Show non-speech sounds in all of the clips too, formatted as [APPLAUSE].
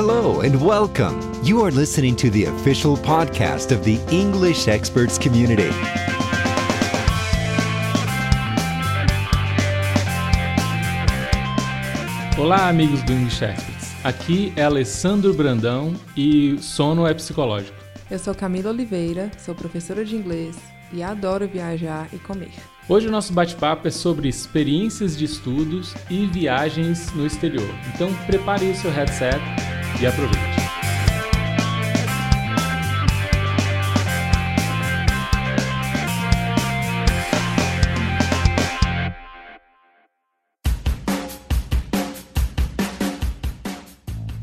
Hello and welcome. You are listening to the official podcast of the English Experts Community. Olá, amigos do English Experts. Aqui é Alessandro Brandão e sono é psicológico. Eu sou Camila Oliveira, sou professora de inglês e adoro viajar e comer. Hoje o nosso bate-papo é sobre experiências de estudos e viagens no exterior. Então prepare o seu headset e aproveite.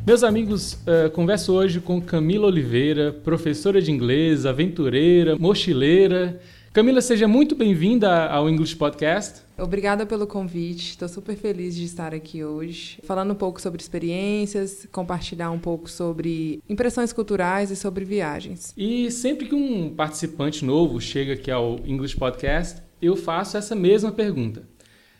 Meus amigos, uh, converso hoje com Camila Oliveira, professora de inglês, aventureira, mochileira. Camila, seja muito bem-vinda ao English Podcast. Obrigada pelo convite, estou super feliz de estar aqui hoje, falando um pouco sobre experiências, compartilhar um pouco sobre impressões culturais e sobre viagens. E sempre que um participante novo chega aqui ao English Podcast, eu faço essa mesma pergunta.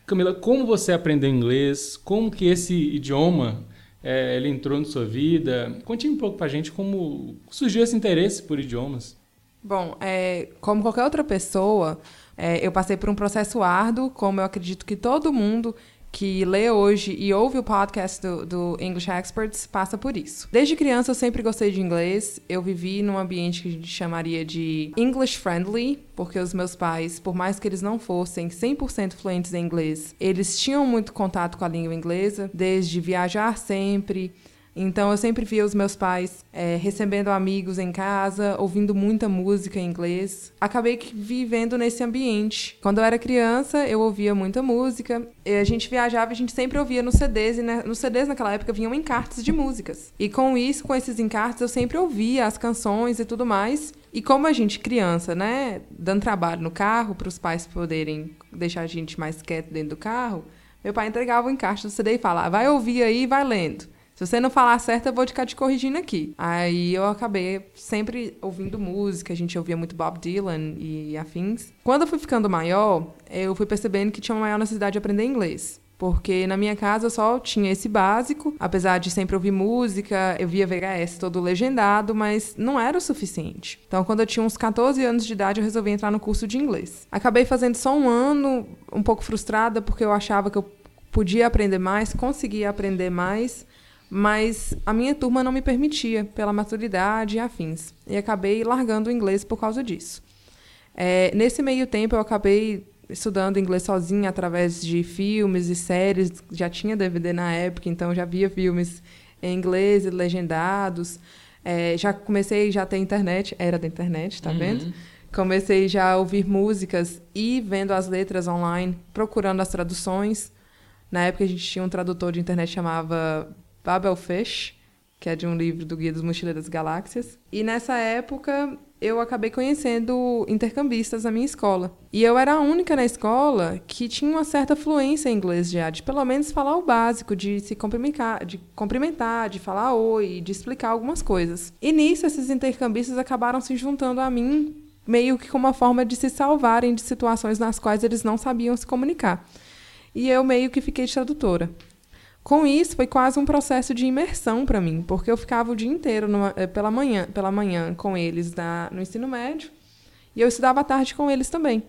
Camila, como você aprendeu inglês? Como que esse idioma é, ele entrou na sua vida? Conte um pouco para a gente como surgiu esse interesse por idiomas. Bom, é, como qualquer outra pessoa, é, eu passei por um processo árduo, como eu acredito que todo mundo que lê hoje e ouve o podcast do, do, English Experts passa por isso. Desde criança eu sempre gostei de inglês. Eu vivi num ambiente que a gente chamaria de English friendly, porque os meus pais, por mais que eles não fossem 100% fluentes em inglês, eles tinham muito contato com a língua inglesa, desde viajar sempre então eu sempre via os meus pais é, recebendo amigos em casa, ouvindo muita música em inglês. Acabei vivendo nesse ambiente. Quando eu era criança, eu ouvia muita música. a gente viajava, a gente sempre ouvia nos CDs, e né, nos CDs naquela época vinham encartes de músicas. E com isso, com esses encartes, eu sempre ouvia as canções e tudo mais. E como a gente, criança, né, dando trabalho no carro para os pais poderem deixar a gente mais quieto dentro do carro, meu pai entregava o encarte do CD e falava: vai ouvir aí, vai lendo. Se você não falar certo, eu vou ficar te corrigindo aqui. Aí eu acabei sempre ouvindo música, a gente ouvia muito Bob Dylan e afins. Quando eu fui ficando maior, eu fui percebendo que tinha uma maior necessidade de aprender inglês. Porque na minha casa eu só tinha esse básico, apesar de sempre ouvir música, eu via VHS todo legendado, mas não era o suficiente. Então, quando eu tinha uns 14 anos de idade, eu resolvi entrar no curso de inglês. Acabei fazendo só um ano, um pouco frustrada, porque eu achava que eu podia aprender mais, conseguia aprender mais, mas a minha turma não me permitia, pela maturidade e afins. E acabei largando o inglês por causa disso. É, nesse meio tempo, eu acabei estudando inglês sozinha através de filmes e séries. Já tinha DVD na época, então já via filmes em inglês e legendados. É, já comecei já a ter internet, era da internet, tá uhum. vendo? Comecei já a ouvir músicas e vendo as letras online, procurando as traduções. Na época a gente tinha um tradutor de internet chamava Babelfish, que é de um livro do Guia dos Mochileiros das Galáxias. E nessa época eu acabei conhecendo intercambistas na minha escola. E eu era a única na escola que tinha uma certa fluência em inglês já, de pelo menos falar o básico, de se cumprimentar, de cumprimentar, de falar oi, de explicar algumas coisas. E nisso esses intercambistas acabaram se juntando a mim meio que como uma forma de se salvarem de situações nas quais eles não sabiam se comunicar. E eu meio que fiquei tradutora. Com isso, foi quase um processo de imersão para mim, porque eu ficava o dia inteiro numa, eh, pela, manhã, pela manhã com eles na, no ensino médio e eu estudava à tarde com eles também.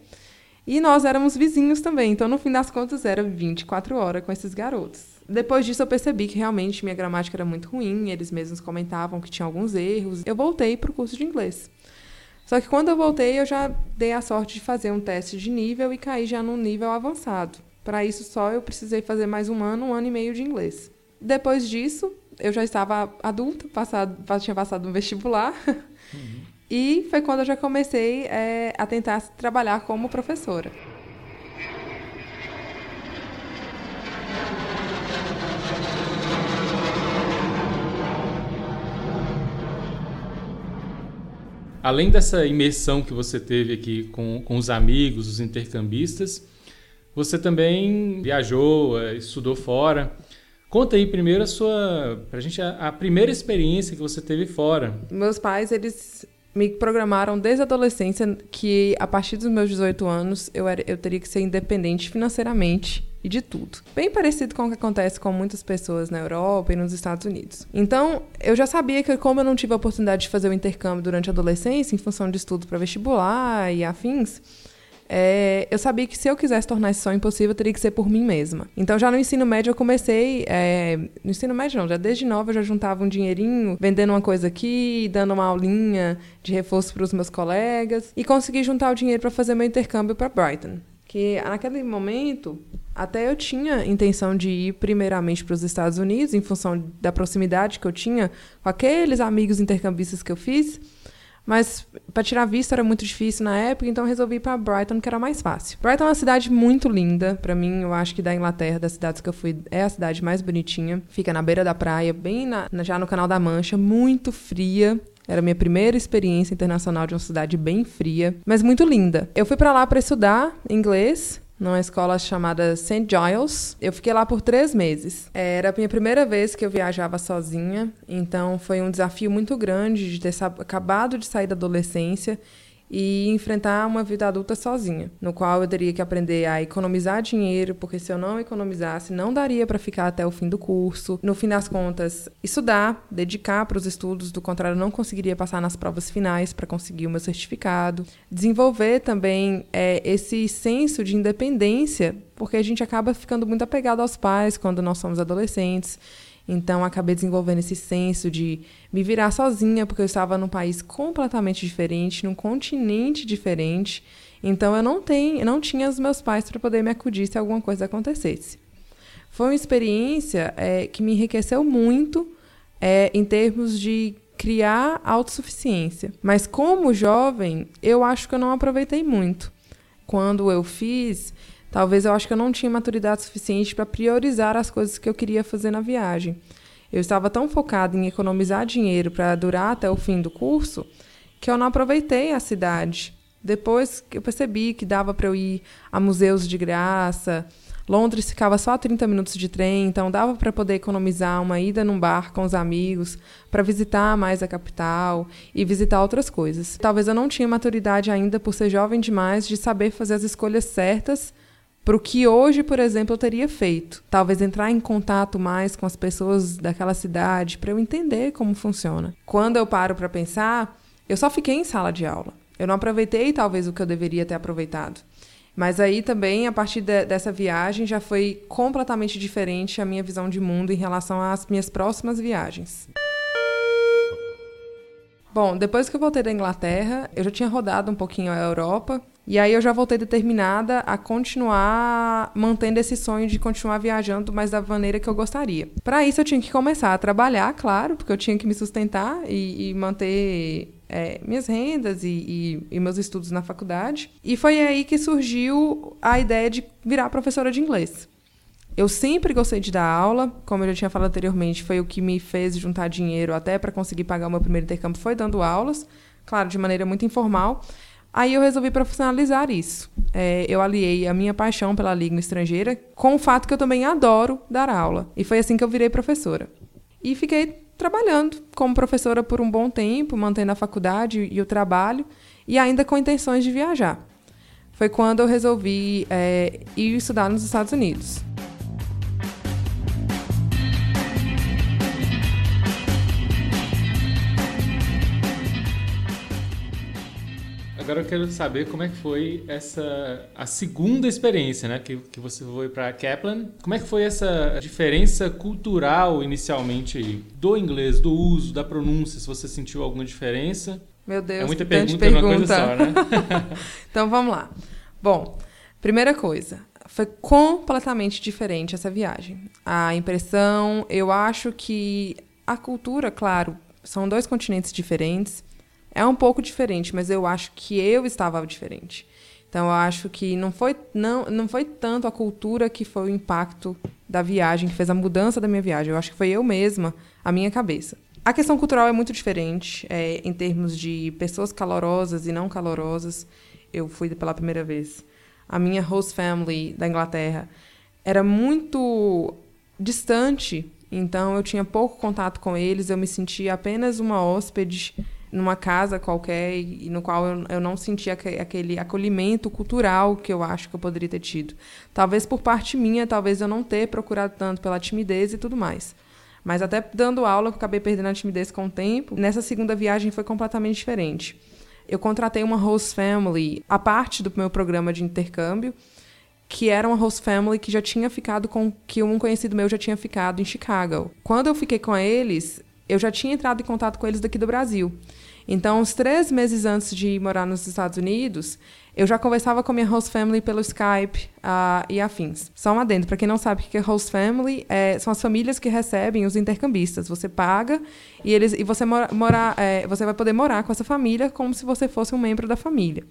E nós éramos vizinhos também, então no fim das contas era 24 horas com esses garotos. Depois disso eu percebi que realmente minha gramática era muito ruim, eles mesmos comentavam que tinha alguns erros. Eu voltei para o curso de inglês. Só que quando eu voltei, eu já dei a sorte de fazer um teste de nível e caí já num nível avançado. Para isso só eu precisei fazer mais um ano, um ano e meio de inglês. Depois disso, eu já estava adulta, passado, tinha passado no vestibular. Uhum. [LAUGHS] E foi quando eu já comecei é, a tentar trabalhar como professora. Além dessa imersão que você teve aqui com, com os amigos, os intercambistas, você também viajou, eh, estudou fora. Conta aí primeiro a sua, pra gente a, a, primeira experiência que você teve fora. Meus pais, eles me programaram desde a adolescência que a partir dos meus 18 anos eu, era, eu teria que ser independente financeiramente e de tudo. Bem parecido com o que acontece com muitas pessoas na Europa e nos Estados Unidos. Então, eu já sabia que, como eu não tive a oportunidade de fazer o intercâmbio durante a adolescência, em função de estudo para vestibular e afins, é, eu sabia que se eu quisesse tornar esse sonho possível, teria que ser por mim mesma. Então, já no ensino médio, eu comecei. É, no ensino médio, não, já desde nova eu já juntava um dinheirinho, vendendo uma coisa aqui, dando uma aulinha de reforço para os meus colegas, e consegui juntar o dinheiro para fazer meu intercâmbio para Brighton. Que naquele momento, até eu tinha intenção de ir primeiramente para os Estados Unidos, em função da proximidade que eu tinha com aqueles amigos intercambistas que eu fiz. Mas para tirar visto era muito difícil na época, então resolvi ir para Brighton, que era mais fácil. Brighton é uma cidade muito linda, para mim, eu acho que da Inglaterra, das cidades que eu fui, é a cidade mais bonitinha. Fica na beira da praia, bem na, já no Canal da Mancha, muito fria. Era minha primeira experiência internacional de uma cidade bem fria, mas muito linda. Eu fui para lá para estudar inglês numa escola chamada St. Giles. Eu fiquei lá por três meses. Era a minha primeira vez que eu viajava sozinha, então foi um desafio muito grande de ter acabado de sair da adolescência e enfrentar uma vida adulta sozinha, no qual eu teria que aprender a economizar dinheiro, porque se eu não economizasse, não daria para ficar até o fim do curso. No fim das contas, estudar, dedicar para os estudos, do contrário, não conseguiria passar nas provas finais para conseguir o meu certificado. Desenvolver também é, esse senso de independência, porque a gente acaba ficando muito apegado aos pais quando nós somos adolescentes. Então, acabei desenvolvendo esse senso de me virar sozinha, porque eu estava num país completamente diferente, num continente diferente. Então, eu não, tenho, não tinha os meus pais para poder me acudir se alguma coisa acontecesse. Foi uma experiência é, que me enriqueceu muito é, em termos de criar autossuficiência. Mas, como jovem, eu acho que eu não aproveitei muito. Quando eu fiz, Talvez eu acho que eu não tinha maturidade suficiente para priorizar as coisas que eu queria fazer na viagem. Eu estava tão focada em economizar dinheiro para durar até o fim do curso que eu não aproveitei a cidade. Depois eu percebi que dava para eu ir a museus de graça, Londres ficava só a 30 minutos de trem, então dava para poder economizar uma ida num bar com os amigos, para visitar mais a capital e visitar outras coisas. Talvez eu não tinha maturidade ainda por ser jovem demais de saber fazer as escolhas certas para o que hoje, por exemplo, eu teria feito. Talvez entrar em contato mais com as pessoas daquela cidade para eu entender como funciona. Quando eu paro para pensar, eu só fiquei em sala de aula. Eu não aproveitei talvez o que eu deveria ter aproveitado. Mas aí também, a partir de, dessa viagem, já foi completamente diferente a minha visão de mundo em relação às minhas próximas viagens. Bom, depois que eu voltei da Inglaterra, eu já tinha rodado um pouquinho a Europa e aí eu já voltei determinada a continuar mantendo esse sonho de continuar viajando, mas da maneira que eu gostaria. Para isso eu tinha que começar a trabalhar, claro, porque eu tinha que me sustentar e, e manter é, minhas rendas e, e, e, meus estudos na faculdade. E foi aí que surgiu a ideia de virar professora de inglês. Eu sempre gostei de dar aula, como eu já tinha falado anteriormente, foi o que me fez juntar dinheiro até para conseguir pagar o meu primeiro intercâmbio, foi dando aulas, claro, de maneira muito informal. Aí eu resolvi profissionalizar isso. É, eu aliei a minha paixão pela língua estrangeira com o fato que eu também adoro dar aula. E foi assim que eu virei professora. E fiquei trabalhando como professora por um bom tempo, mantendo a faculdade e o trabalho, e ainda com intenções de viajar. Foi quando eu resolvi é, ir estudar nos Estados Unidos. Agora eu quero saber como é que foi essa a segunda experiência, né? Que, que você foi para Kaplan. Como é que foi essa diferença cultural inicialmente do inglês, do uso, da pronúncia? Se você sentiu alguma diferença? Meu Deus, é muita pergunta, pergunta. uma coisa só, né? [LAUGHS] então vamos lá. Bom, primeira coisa, foi completamente diferente essa viagem. A impressão, eu acho que a cultura, claro, são dois continentes diferentes é um pouco diferente, mas eu acho que eu estava diferente. Então eu acho que não foi não, não foi tanto a cultura que foi o impacto da viagem, que fez a mudança da minha viagem. Eu acho que foi eu mesma, a minha cabeça. A questão cultural é muito diferente é, em termos de pessoas calorosas e não calorosas. Eu fui pela primeira vez. A minha host family da Inglaterra era muito distante, então eu tinha pouco contato com eles. Eu me sentia apenas uma hóspede numa casa qualquer e no qual eu, eu não sentia aquele acolhimento cultural que eu acho que eu poderia ter tido. Talvez por parte minha, talvez eu não ter procurado tanto pela timidez e tudo mais. Mas até dando aula, eu acabei perdendo a timidez com o tempo. Nessa segunda viagem foi completamente diferente. Eu contratei uma host family, a parte do meu programa de intercâmbio, que era uma host family que já tinha ficado com que um conhecido meu já tinha ficado em Chicago. Quando eu fiquei com eles, eu já tinha entrado em contato com eles daqui do Brasil. Então, uns três meses antes de morar nos Estados Unidos, eu já conversava com a minha host family pelo Skype uh, e afins. Só um adendo, para quem não sabe o que é host family, é, são as famílias que recebem os intercambistas. Você paga e, eles, e você, mora, mora é, você vai poder morar com essa família como se você fosse um membro da família.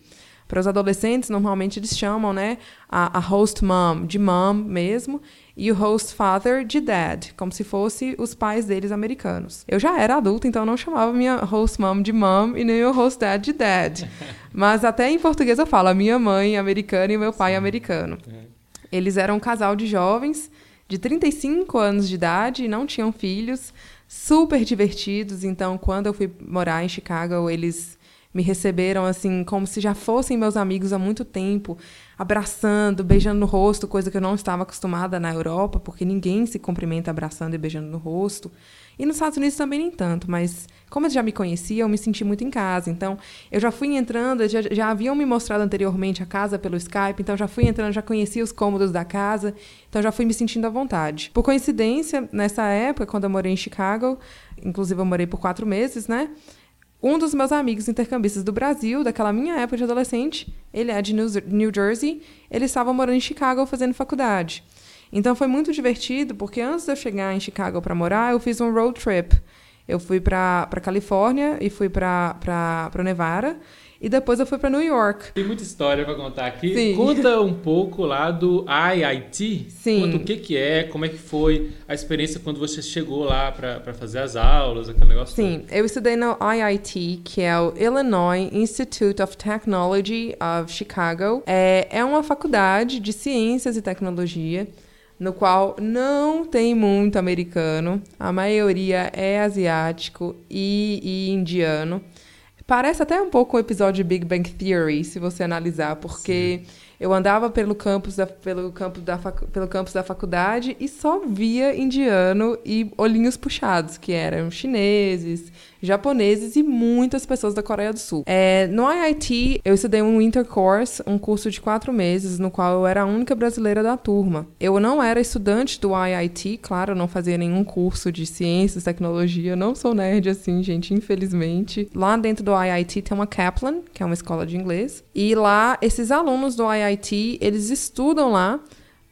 Para os adolescentes, normalmente eles chamam né, a, a host mom de mom mesmo e o host father de dad, como se fosse os pais deles americanos. Eu já era adulta, então eu não chamava minha host mom de mom e nem o host dad de dad. [LAUGHS] Mas até em português eu falo a minha mãe americana e o meu pai Sim. americano. É. Eles eram um casal de jovens de 35 anos de idade e não tinham filhos, super divertidos. Então, quando eu fui morar em Chicago, eles me receberam assim como se já fossem meus amigos há muito tempo, abraçando, beijando no rosto, coisa que eu não estava acostumada na Europa, porque ninguém se cumprimenta abraçando e beijando no rosto. E nos Estados Unidos também nem tanto, mas como eles já me conheciam, eu me senti muito em casa. Então, eu já fui entrando, já, já haviam me mostrado anteriormente a casa pelo Skype, então já fui entrando, já conhecia os cômodos da casa, então já fui me sentindo à vontade. Por coincidência, nessa época, quando eu morei em Chicago, inclusive eu morei por quatro meses, né? Um dos meus amigos intercambistas do Brasil, daquela minha época de adolescente, ele é de New Jersey, ele estava morando em Chicago fazendo faculdade. Então foi muito divertido, porque antes de eu chegar em Chicago para morar, eu fiz um road trip. Eu fui para Califórnia e fui para Nevada. E depois eu fui para New York. Tem muita história para contar aqui. Sim. Conta um pouco lá do IIT. Sim. Conta o que, que é, como é que foi a experiência quando você chegou lá para fazer as aulas, aquele negócio Sim, todo. eu estudei no IIT, que é o Illinois Institute of Technology of Chicago. É, é uma faculdade de ciências e tecnologia no qual não tem muito americano, a maioria é asiático e, e indiano. Parece até um pouco o episódio de Big Bang Theory, se você analisar, porque Sim. Eu andava pelo campus, da, pelo, campo da pelo campus da faculdade e só via indiano e olhinhos puxados, que eram chineses, japoneses e muitas pessoas da Coreia do Sul. É, no IIT, eu estudei um Winter Course, um curso de quatro meses, no qual eu era a única brasileira da turma. Eu não era estudante do IIT, claro, eu não fazia nenhum curso de ciências, tecnologia, não sou nerd assim, gente, infelizmente. Lá dentro do IIT tem uma Kaplan, que é uma escola de inglês, e lá esses alunos do IIT, eles estudam lá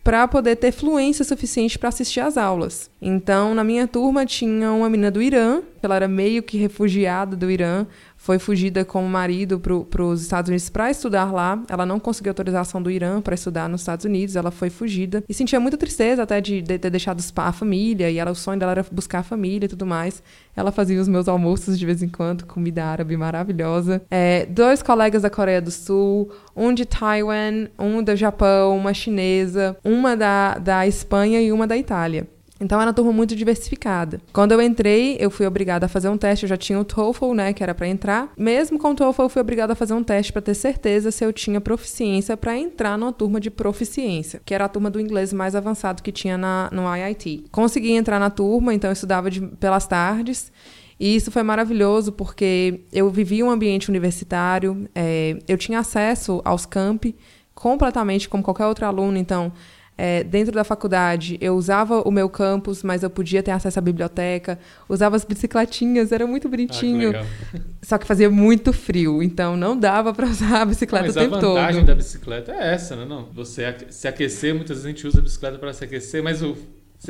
para poder ter fluência suficiente para assistir às aulas. Então, na minha turma tinha uma menina do Irã, ela era meio que refugiada do Irã, foi fugida com o marido para os Estados Unidos para estudar lá. Ela não conseguiu autorização do Irã para estudar nos Estados Unidos, ela foi fugida e sentia muita tristeza até de, de ter deixado a família e ela, o sonho dela era buscar a família e tudo mais. Ela fazia os meus almoços de vez em quando, comida árabe maravilhosa. É, dois colegas da Coreia do Sul, um de Taiwan, um do Japão, uma chinesa, uma da, da Espanha e uma da Itália. Então era uma turma muito diversificada. Quando eu entrei, eu fui obrigada a fazer um teste. Eu já tinha o TOEFL, né, que era para entrar. Mesmo com o TOEFL, eu fui obrigada a fazer um teste para ter certeza se eu tinha proficiência para entrar numa turma de proficiência, que era a turma do inglês mais avançado que tinha na, no IIT. Consegui entrar na turma, então eu estudava de, pelas tardes. E isso foi maravilhoso porque eu vivia um ambiente universitário, é, eu tinha acesso aos campi completamente como qualquer outro aluno, então é, dentro da faculdade, eu usava o meu campus, mas eu podia ter acesso à biblioteca, usava as bicicletinhas, era muito bonitinho. Ah, que só que fazia muito frio, então não dava para usar a bicicleta mas o tempo todo. a vantagem da bicicleta é essa, né? Não, você se aquecer, muitas vezes a gente usa a bicicleta para se aquecer, mas o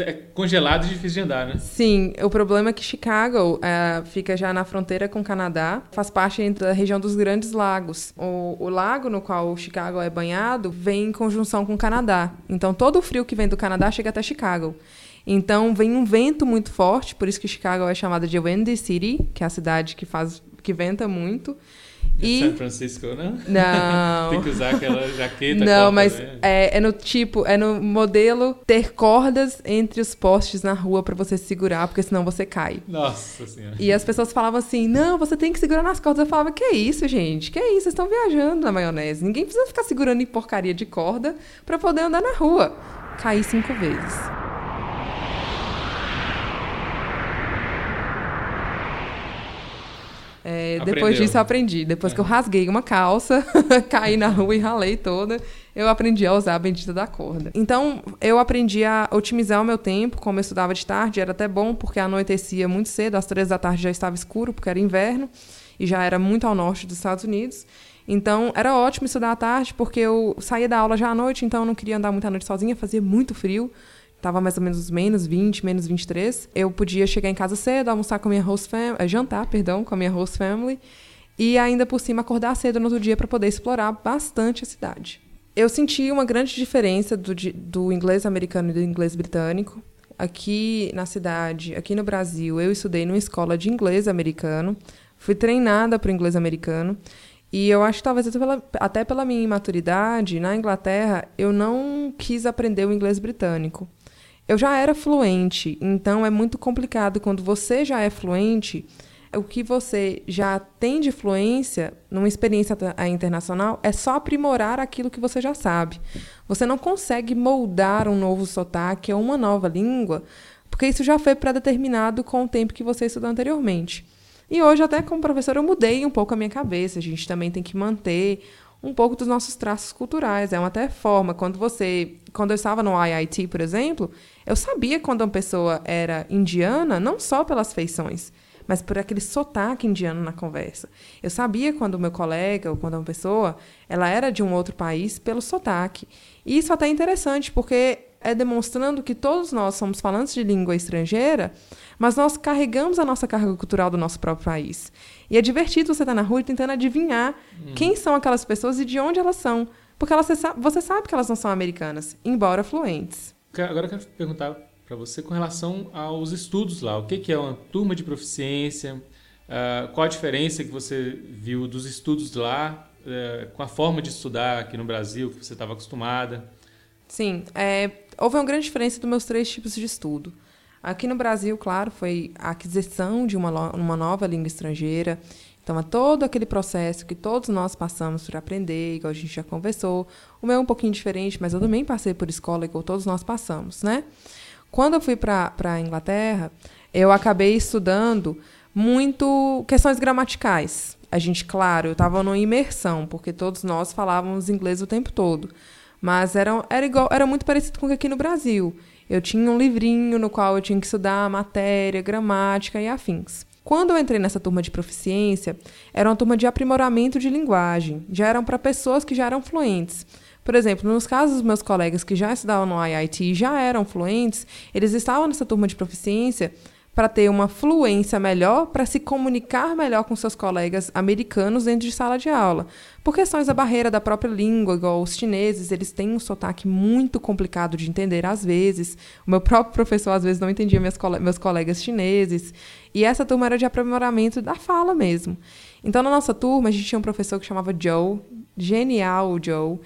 é congelado e difícil de andar, né? Sim, o problema é que Chicago é, fica já na fronteira com o Canadá, faz parte da região dos Grandes Lagos. O, o lago no qual Chicago é banhado vem em conjunção com o Canadá. Então todo o frio que vem do Canadá chega até Chicago. Então vem um vento muito forte, por isso que Chicago é chamada de Windy City, que é a cidade que faz que venta muito. E... São Francisco, não? Não. [LAUGHS] Tem que usar aquela jaqueta. Não, mas né? é, é no tipo, é no modelo ter cordas entre os postes na rua pra você segurar, porque senão você cai. Nossa senhora. E as pessoas falavam assim: não, você tem que segurar nas cordas. Eu falava: que isso, gente? Que isso? Vocês estão viajando na maionese. Ninguém precisa ficar segurando em porcaria de corda pra poder andar na rua. Caí cinco vezes. É, depois disso eu aprendi. Depois É. que eu rasguei uma calça, [LAUGHS] caí na rua e ralei toda, eu aprendi a usar a bendita da corda. Então, eu aprendi a otimizar o meu tempo. Como eu estudava de tarde, era até bom, porque anoitecia muito cedo. Às três da tarde já estava escuro, porque era inverno. E já era muito ao norte dos Estados Unidos. Então, era ótimo estudar à tarde, porque eu saía da aula já à noite, então eu não queria andar muito à noite sozinha, fazia muito frio. Tava mais ou menos menos 20, menos 23. Eu podia chegar em casa cedo, almoçar com a minha host family, jantar, perdão, com a minha host family. E ainda por cima acordar cedo no outro dia para poder explorar bastante a cidade. Eu senti uma grande diferença do, do inglês americano e do inglês britânico. Aqui na cidade, aqui no Brasil, eu estudei numa escola de inglês americano. Fui treinada para o inglês americano. E eu acho que talvez até pela, até pela minha imaturidade, na Inglaterra, eu não quis aprender o inglês britânico. Eu já era fluente, então é muito complicado quando você já é fluente. O que você já tem de fluência numa experiência internacional é só aprimorar aquilo que você já sabe. Você não consegue moldar um novo sotaque ou uma nova língua, porque isso já foi pré-determinado com o tempo que você estudou anteriormente. E hoje, até como professora, eu mudei um pouco a minha cabeça. A gente também tem que manter um pouco dos nossos traços culturais. É uma até forma. Quando você. Quando eu estava no IIT, por exemplo, eu sabia quando uma pessoa era indiana, não só pelas feições, mas por aquele sotaque indiano na conversa. Eu sabia quando o meu colega ou quando uma pessoa ela era de um outro país pelo sotaque. E isso até é interessante, porque é demonstrando que todos nós somos falantes de língua estrangeira, mas nós carregamos a nossa carga cultural do nosso próprio país. E é divertido você estar na rua tentando adivinhar quem são aquelas pessoas e de onde elas são. Porque elas, você sabe que elas não são americanas, embora fluentes. Agora eu quero perguntar para você com relação aos estudos lá. O que, é uma turma de proficiência? Ah, qual a diferença que você viu dos estudos lá eh, com a forma de estudar aqui no Brasil, que você estava acostumada? Sim, é, houve uma grande diferença dos meus três tipos de estudo. Aqui no Brasil, claro, foi a aquisição de uma, uma nova língua estrangeira. Então, é todo aquele processo que todos nós passamos por aprender, igual a gente já conversou. O meu é um pouquinho diferente, mas eu também passei por escola, igual todos nós passamos, né? Quando eu fui para a Inglaterra, eu acabei estudando muito questões gramaticais. A gente, claro, eu estava numa imersão, porque todos nós falávamos inglês o tempo todo. Mas era, era, igual, era muito parecido com o que aqui no Brasil. Eu tinha um livrinho no qual eu tinha que estudar matéria, gramática e afins. Quando eu entrei nessa turma de proficiência, era uma turma de aprimoramento de linguagem. Já eram para pessoas que já eram fluentes. Por exemplo, nos casos dos meus colegas que já estudavam no IIT e já eram fluentes, eles estavam nessa turma de proficiência para ter uma fluência melhor, para se comunicar melhor com seus colegas americanos dentro de sala de aula. Por questões da barreira da própria língua, igual os chineses, eles têm um sotaque muito complicado de entender às vezes. O meu próprio professor às vezes não entendia cole meus colegas chineses. E essa turma era de aprimoramento da fala mesmo. Então, na nossa turma, a gente tinha um professor que chamava Joe, genial o Joe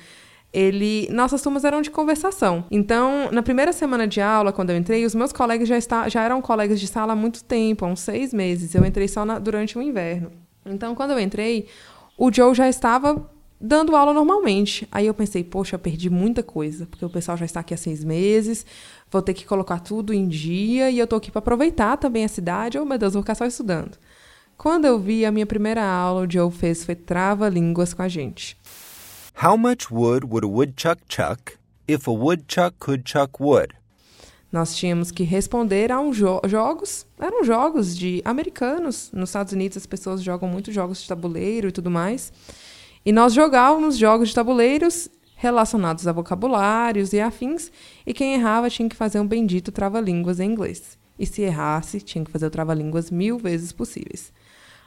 ele nossas turmas eram de conversação. Então, na primeira semana de aula, quando eu entrei, os meus colegas já, está, já eram colegas de sala há muito tempo, há uns seis meses. Eu entrei só na, durante o inverno. Então, quando eu entrei, o Joe já estava dando aula normalmente. Aí eu pensei, poxa, eu perdi muita coisa, porque o pessoal já está aqui há seis meses, vou ter que colocar tudo em dia e eu estou aqui para aproveitar também a cidade. Oh, meu Deus, vou ficar só estudando. Quando eu vi a minha primeira aula, o Joe fez foi trava-línguas com a gente. How much wood would a woodchuck chuck if a woodchuck could chuck wood? Nós tínhamos que responder a um jo jogos, eram jogos de americanos. Nos Estados Unidos as pessoas jogam muito jogos de tabuleiro e tudo mais. E nós jogávamos jogos de tabuleiros relacionados a vocabulários e afins, e quem errava tinha que fazer um bendito trava-línguas em inglês. E se errasse, tinha que fazer o trava-línguas mil vezes possíveis.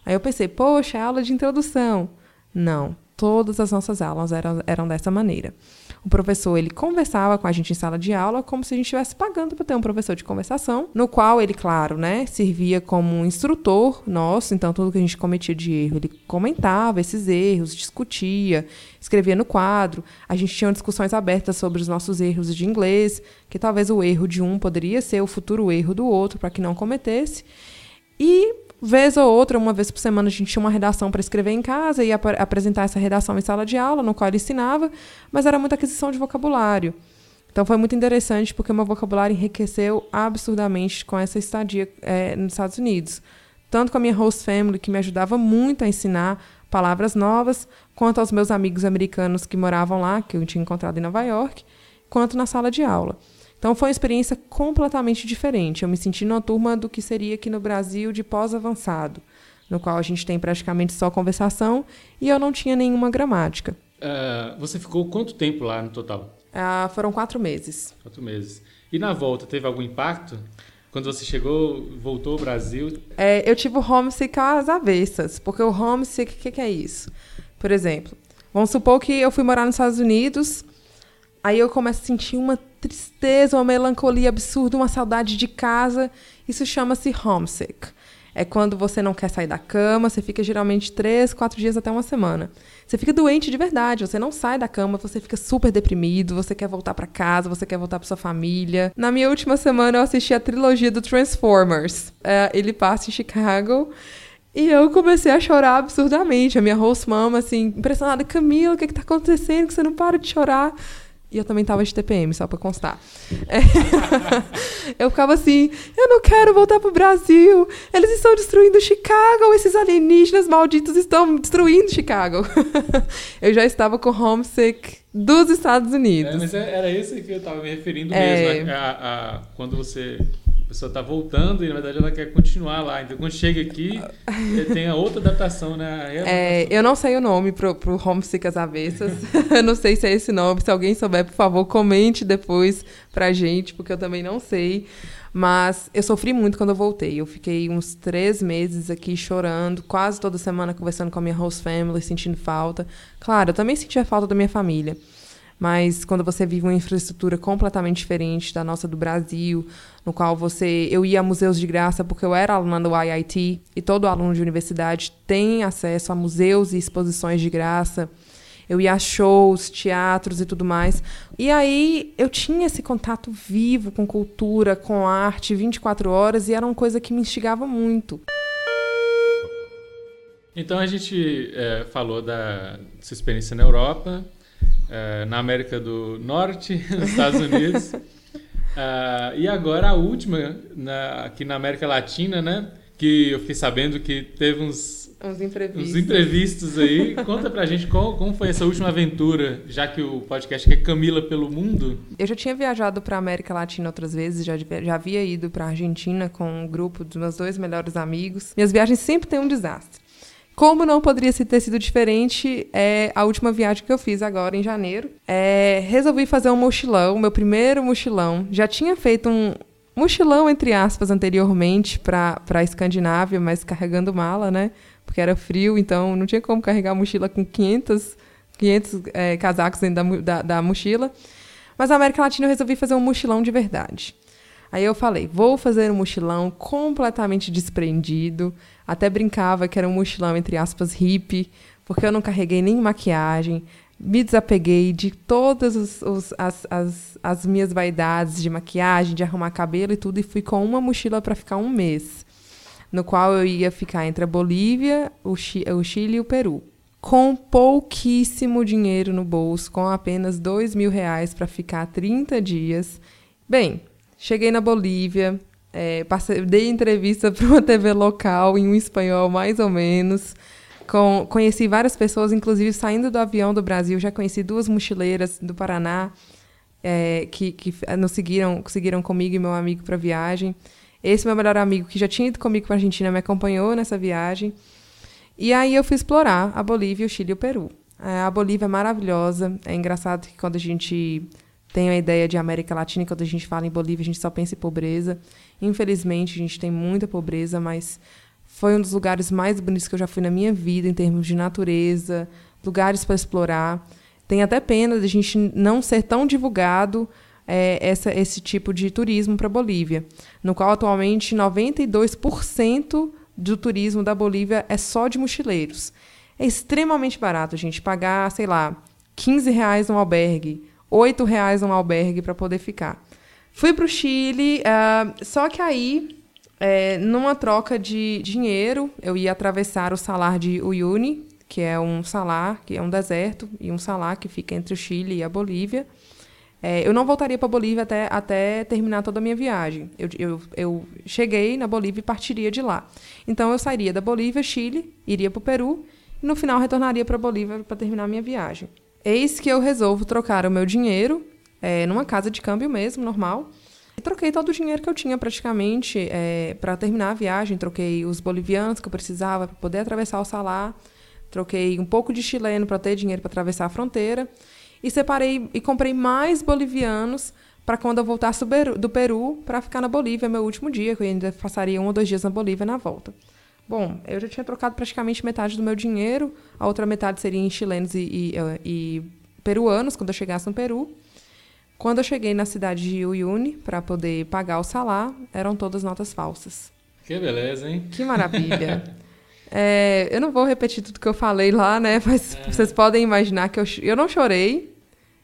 Aí eu pensei, poxa, aula de introdução. Não, todas as nossas aulas eram, eram dessa maneira. O professor ele conversava com a gente em sala de aula como se a gente estivesse pagando para ter um professor de conversação, no qual ele, claro, né, servia como um instrutor nosso, então tudo que a gente cometia de erro, ele comentava esses erros, discutia, escrevia no quadro. A gente tinha discussões abertas sobre os nossos erros de inglês, que talvez o erro de um poderia ser o futuro erro do outro para que não cometesse. E vez ou outra, uma vez por semana, a gente tinha uma redação para escrever em casa e ap apresentar essa redação em sala de aula, no qual ele ensinava, mas era muita aquisição de vocabulário. Então foi muito interessante porque o meu vocabulário enriqueceu absurdamente com essa estadia é, nos Estados Unidos. Tanto com a minha host family, que me ajudava muito a ensinar palavras novas, quanto aos meus amigos americanos que moravam lá, que eu tinha encontrado em Nova York, quanto na sala de aula. Então foi uma experiência completamente diferente. Eu me senti numa turma do que seria aqui no Brasil de pós-avançado, no qual a gente tem praticamente só conversação e eu não tinha nenhuma gramática. Uh, você ficou quanto tempo lá no total? Uh, foram quatro meses. Quatro meses. E na volta, teve algum impacto? Quando você chegou, voltou ao Brasil? É, eu tive o homesick às avessas, porque o homesick, o que, que é isso? Por exemplo, vamos supor que eu fui morar nos Estados Unidos, Aí eu começo a sentir uma tristeza, uma melancolia absurda, uma saudade de casa. Isso chama-se homesick. É quando você não quer sair da cama, você fica geralmente três, quatro dias até uma semana. Você fica doente de verdade, você não sai da cama, você fica super deprimido, você quer voltar para casa, você quer voltar para sua família. Na minha última semana eu assisti a trilogia do Transformers. É, ele passa em Chicago. E eu comecei a chorar absurdamente. A minha host mama, assim, impressionada. Camila, o que, que tá acontecendo? Que você não para de chorar? E eu também tava de TPM, só pra constar. É. [LAUGHS] eu ficava assim, eu não quero voltar pro Brasil. Eles estão destruindo Chicago. Esses alienígenas malditos estão destruindo Chicago. [LAUGHS] eu já estava com homesick dos Estados Unidos. É, mas é, era isso que eu tava me referindo é... mesmo. A, a, a, quando você pessoa está voltando e na verdade ela quer continuar lá. Então quando chega aqui, tem a outra adaptação, né? É, eu não sei o nome pro, pro Homesick às avessas. [LAUGHS] eu não sei se é esse nome. Se alguém souber, por favor, comente depois pra gente, porque eu também não sei. Mas eu sofri muito quando eu voltei. Eu fiquei uns três meses aqui chorando, quase toda semana conversando com a minha host family, sentindo falta. Claro, eu também sentia falta da minha família mas quando você vive uma infraestrutura completamente diferente da nossa do Brasil, no qual você eu ia a museus de graça porque eu era aluna do IIT e todo aluno de universidade tem acesso a museus e exposições de graça. Eu ia a shows, teatros e tudo mais. E aí eu tinha esse contato vivo com cultura, com arte, 24 horas, e era uma coisa que me instigava muito. Então a gente é, falou da sua experiência na Europa, é, na América do Norte, [LAUGHS] nos Estados Unidos. uh, e agora a última, na, aqui na América Latina, né? Que eu fiquei sabendo que teve uns, uns imprevistos. uns imprevistos aí. Conta pra gente qual, como foi essa última aventura, já que o podcast é Camila pelo Mundo. Eu já tinha viajado para América Latina outras vezes, já, já havia ido para Argentina com um grupo dos meus dois melhores amigos. Minhas viagens sempre têm um desastre. Como não poderia ter sido diferente, é a última viagem que eu fiz agora em janeiro. É, resolvi fazer um mochilão, meu primeiro mochilão. Já tinha feito um mochilão, entre aspas, anteriormente para a Escandinávia, mas carregando mala, né? Porque era frio, então não tinha como carregar a mochila com 500, 500 é, casacos dentro da, da, da mochila. Mas na América Latina eu resolvi fazer um mochilão de verdade. Aí eu falei, vou fazer um mochilão completamente desprendido. Até brincava que era um mochilão, entre aspas, hippie, porque eu não carreguei nem maquiagem. Me desapeguei de todas os, os, as, as, as minhas vaidades de maquiagem, de arrumar cabelo e tudo, e fui com uma mochila para ficar um mês, no qual eu ia ficar entre a Bolívia, o, o Chile e o Peru com pouquíssimo dinheiro no bolso, com apenas dois mil reais para ficar 30 dias. Bem, Cheguei na Bolívia, é, passei, dei entrevista [LAUGHS] para uma TV local em um espanhol mais ou menos. Com, conheci várias pessoas, inclusive saindo do avião do Brasil, já conheci duas mochileiras do Paraná é, que, que nos seguiram, seguiram comigo e meu amigo para a viagem. Esse meu melhor amigo, que já tinha ido comigo para a Argentina, me acompanhou nessa viagem. E aí eu fui explorar a Bolívia, o Chile e o Peru. É, a Bolívia é maravilhosa. É engraçado que quando a gente tem a ideia de América Latina, quando a gente fala em Bolívia, a gente só pensa em pobreza. Infelizmente, a gente tem muita pobreza, mas foi um dos lugares mais bonitos que eu já fui na minha vida, em termos de natureza, lugares para explorar. Tem até pena de a gente não ser tão divulgado é, essa, esse tipo de turismo para a Bolívia, no qual atualmente 92% do turismo da Bolívia é só de mochileiros. É extremamente barato, gente, pagar, sei lá, 15 reais num albergue, 8 reais num albergue para poder ficar. Fui para o Chile, uh, só que aí, é, numa troca de dinheiro, eu ia atravessar o salar de Uyuni, que é um salar, que é um deserto, e um salar que fica entre o Chile e a Bolívia. É, eu não voltaria para a Bolívia até, até terminar toda a minha viagem. Eu, eu, eu cheguei na Bolívia e partiria de lá. Então, eu sairia da Bolívia, Chile, iria para o Peru, e no final retornaria para a Bolívia para terminar a minha viagem. Eis que eu resolvo trocar o meu dinheiro é, numa casa de câmbio mesmo, normal. E troquei todo o dinheiro que eu tinha praticamente é, para terminar a viagem. Troquei os bolivianos que eu precisava para poder atravessar o salar. Troquei um pouco de chileno para ter dinheiro para atravessar a fronteira. E separei e comprei mais bolivianos para quando eu voltasse do Peru para ficar na Bolívia, meu último dia, que eu ainda passaria um ou dois dias na Bolívia na volta. Bom, eu já tinha trocado praticamente metade do meu dinheiro, a outra metade seria em chilenos e, e, e peruanos, quando eu chegasse no Peru. Quando eu cheguei na cidade de Uyuni para poder pagar o salário, eram todas notas falsas. Que beleza, hein? Que maravilha. [LAUGHS] é, eu não vou repetir tudo que eu falei lá, né? Mas é. vocês podem imaginar que eu, eu não chorei.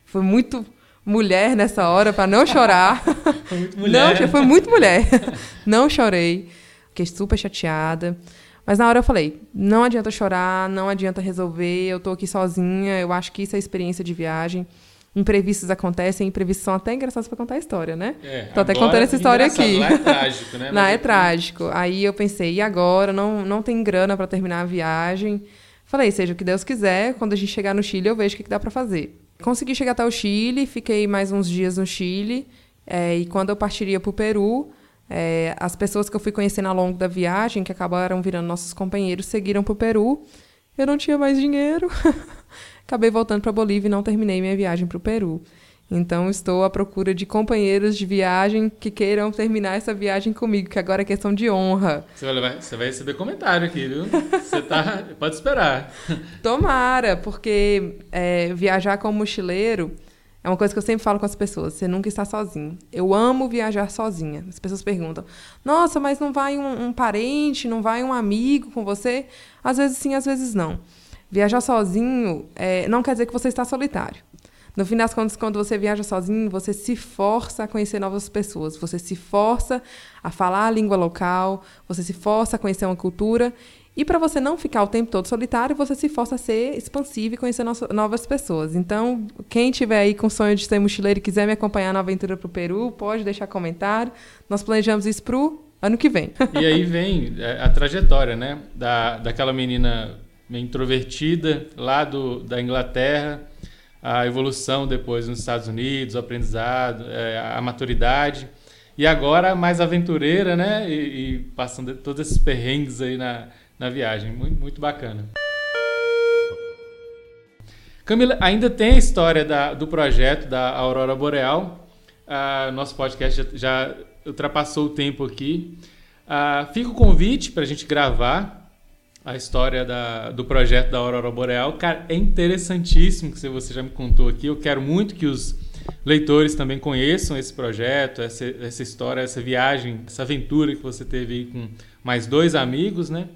Foi muito mulher nessa hora para não chorar. Foi muito mulher. Não, foi muito mulher. [LAUGHS] não chorei. Fiquei super chateada. Mas na hora eu falei, não adianta chorar, não adianta resolver, eu tô aqui sozinha, eu acho que isso é experiência de viagem imprevistos acontecem, imprevistos são até engraçados para contar a história, né? É, Tô até contando essa história aqui. Lá é trágico, né? [LAUGHS] lá é, é trágico. Aí eu pensei, e agora? Não, não tem grana para terminar a viagem. Falei, seja o que Deus quiser, quando a gente chegar no Chile, eu vejo o que, que dá para fazer. Consegui chegar até o Chile, fiquei mais uns dias no Chile, é, e quando eu partiria para o Peru, é, as pessoas que eu fui conhecendo ao longo da viagem, que acabaram virando nossos companheiros, seguiram para o Peru. Eu não tinha mais dinheiro. [LAUGHS] acabei voltando para Bolívia e não terminei minha viagem para o Peru. Então, estou à procura de companheiros de viagem que queiram terminar essa viagem comigo, que agora é questão de honra. Você vai, levar, você vai receber comentário aqui, viu? Você tá, pode esperar. Tomara, porque é, viajar como mochileiro é uma coisa que eu sempre falo com as pessoas: você nunca está sozinho. Eu amo viajar sozinha. As pessoas perguntam: nossa, mas não vai um, um parente, não vai um amigo com você? Às vezes sim, às vezes não. Viajar sozinho é, não quer dizer que você está solitário. No fim das contas, quando você viaja sozinho, você se força a conhecer novas pessoas, você se força a falar a língua local, você se força a conhecer uma cultura. E para você não ficar o tempo todo solitário, você se força a ser expansivo e conhecer novas pessoas. Então, quem tiver aí com sonho de ser mochileiro e quiser me acompanhar na aventura para o Peru, pode deixar comentário. Nós planejamos isso para o ano que vem. E aí vem é, a trajetória, né? Da, daquela menina introvertida lá do, da Inglaterra, a evolução depois nos Estados Unidos, o aprendizado, é, a maturidade. E agora mais aventureira, né? E, e, passando todos esses perrengues aí na, na viagem. Muito, muito bacana. Camila, ainda tem a história da, do projeto da Aurora Boreal. Ah, nosso podcast já, já, ultrapassou o tempo aqui. Ah, fica o convite para a gente gravar a história da, do projeto da Aurora Boreal. Cara, é interessantíssimo que você já me contou aqui. Eu quero muito que os leitores também conheçam esse projeto, essa, essa história, essa viagem, essa aventura que você teve com mais dois amigos, né?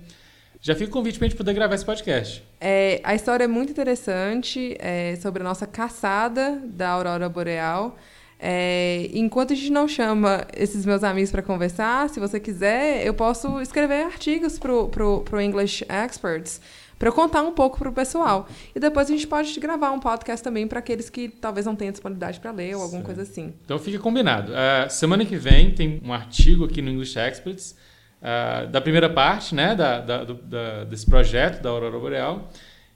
Já fica o convite para a gente poder gravar esse podcast. É, a história é muito interessante é, sobre a nossa caçada da Aurora Boreal. É, enquanto a gente não chama esses meus amigos para conversar, se você quiser, eu posso escrever artigos pro, pro, pro English Experts para eu contar um pouco para o pessoal. E depois a gente pode gravar um podcast também para aqueles que talvez não tenham disponibilidade para ler ou alguma certo. coisa assim. Então fica combinado. Uh, semana que vem tem um artigo aqui no English Experts uh, da primeira parte né, da, da, do, da, desse projeto da Aurora Boreal.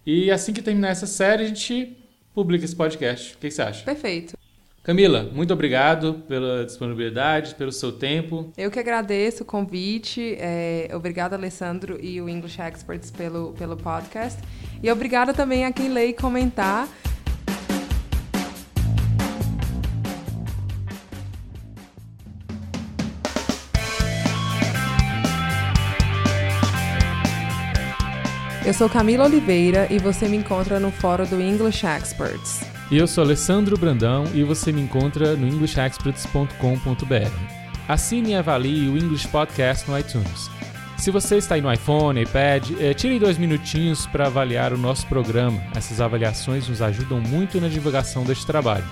E assim que terminar essa série, a gente publica esse podcast. O que, que você acha? Perfeito. Camila, muito obrigado pela disponibilidade, pelo seu tempo. Eu que agradeço o convite. É, obrigado, Alessandro e o English Experts pelo, pelo podcast. E obrigada também a quem lê e comentar. Eu sou Camila Oliveira e você me encontra no fórum do English Experts. E eu sou Alessandro Brandão e você me encontra no englishexperts.com.br. Assine e avalie o English Podcast no iTunes. Se você está aí no iPhone, iPad, eh, tire dois minutinhos para avaliar o nosso programa. Essas avaliações nos ajudam muito na divulgação deste trabalho.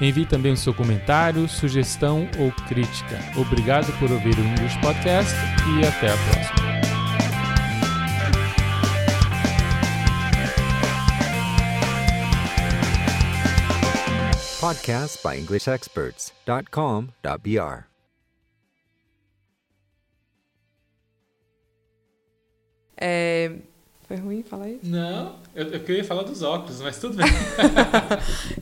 Envie também o seu comentário, sugestão ou crítica. Obrigado por ouvir o English Podcast e até a próxima. Podcast by EnglishExperts.com.br. É... Foi ruim falar isso? Não, eu, eu queria falar dos óculos, mas tudo bem. [LAUGHS]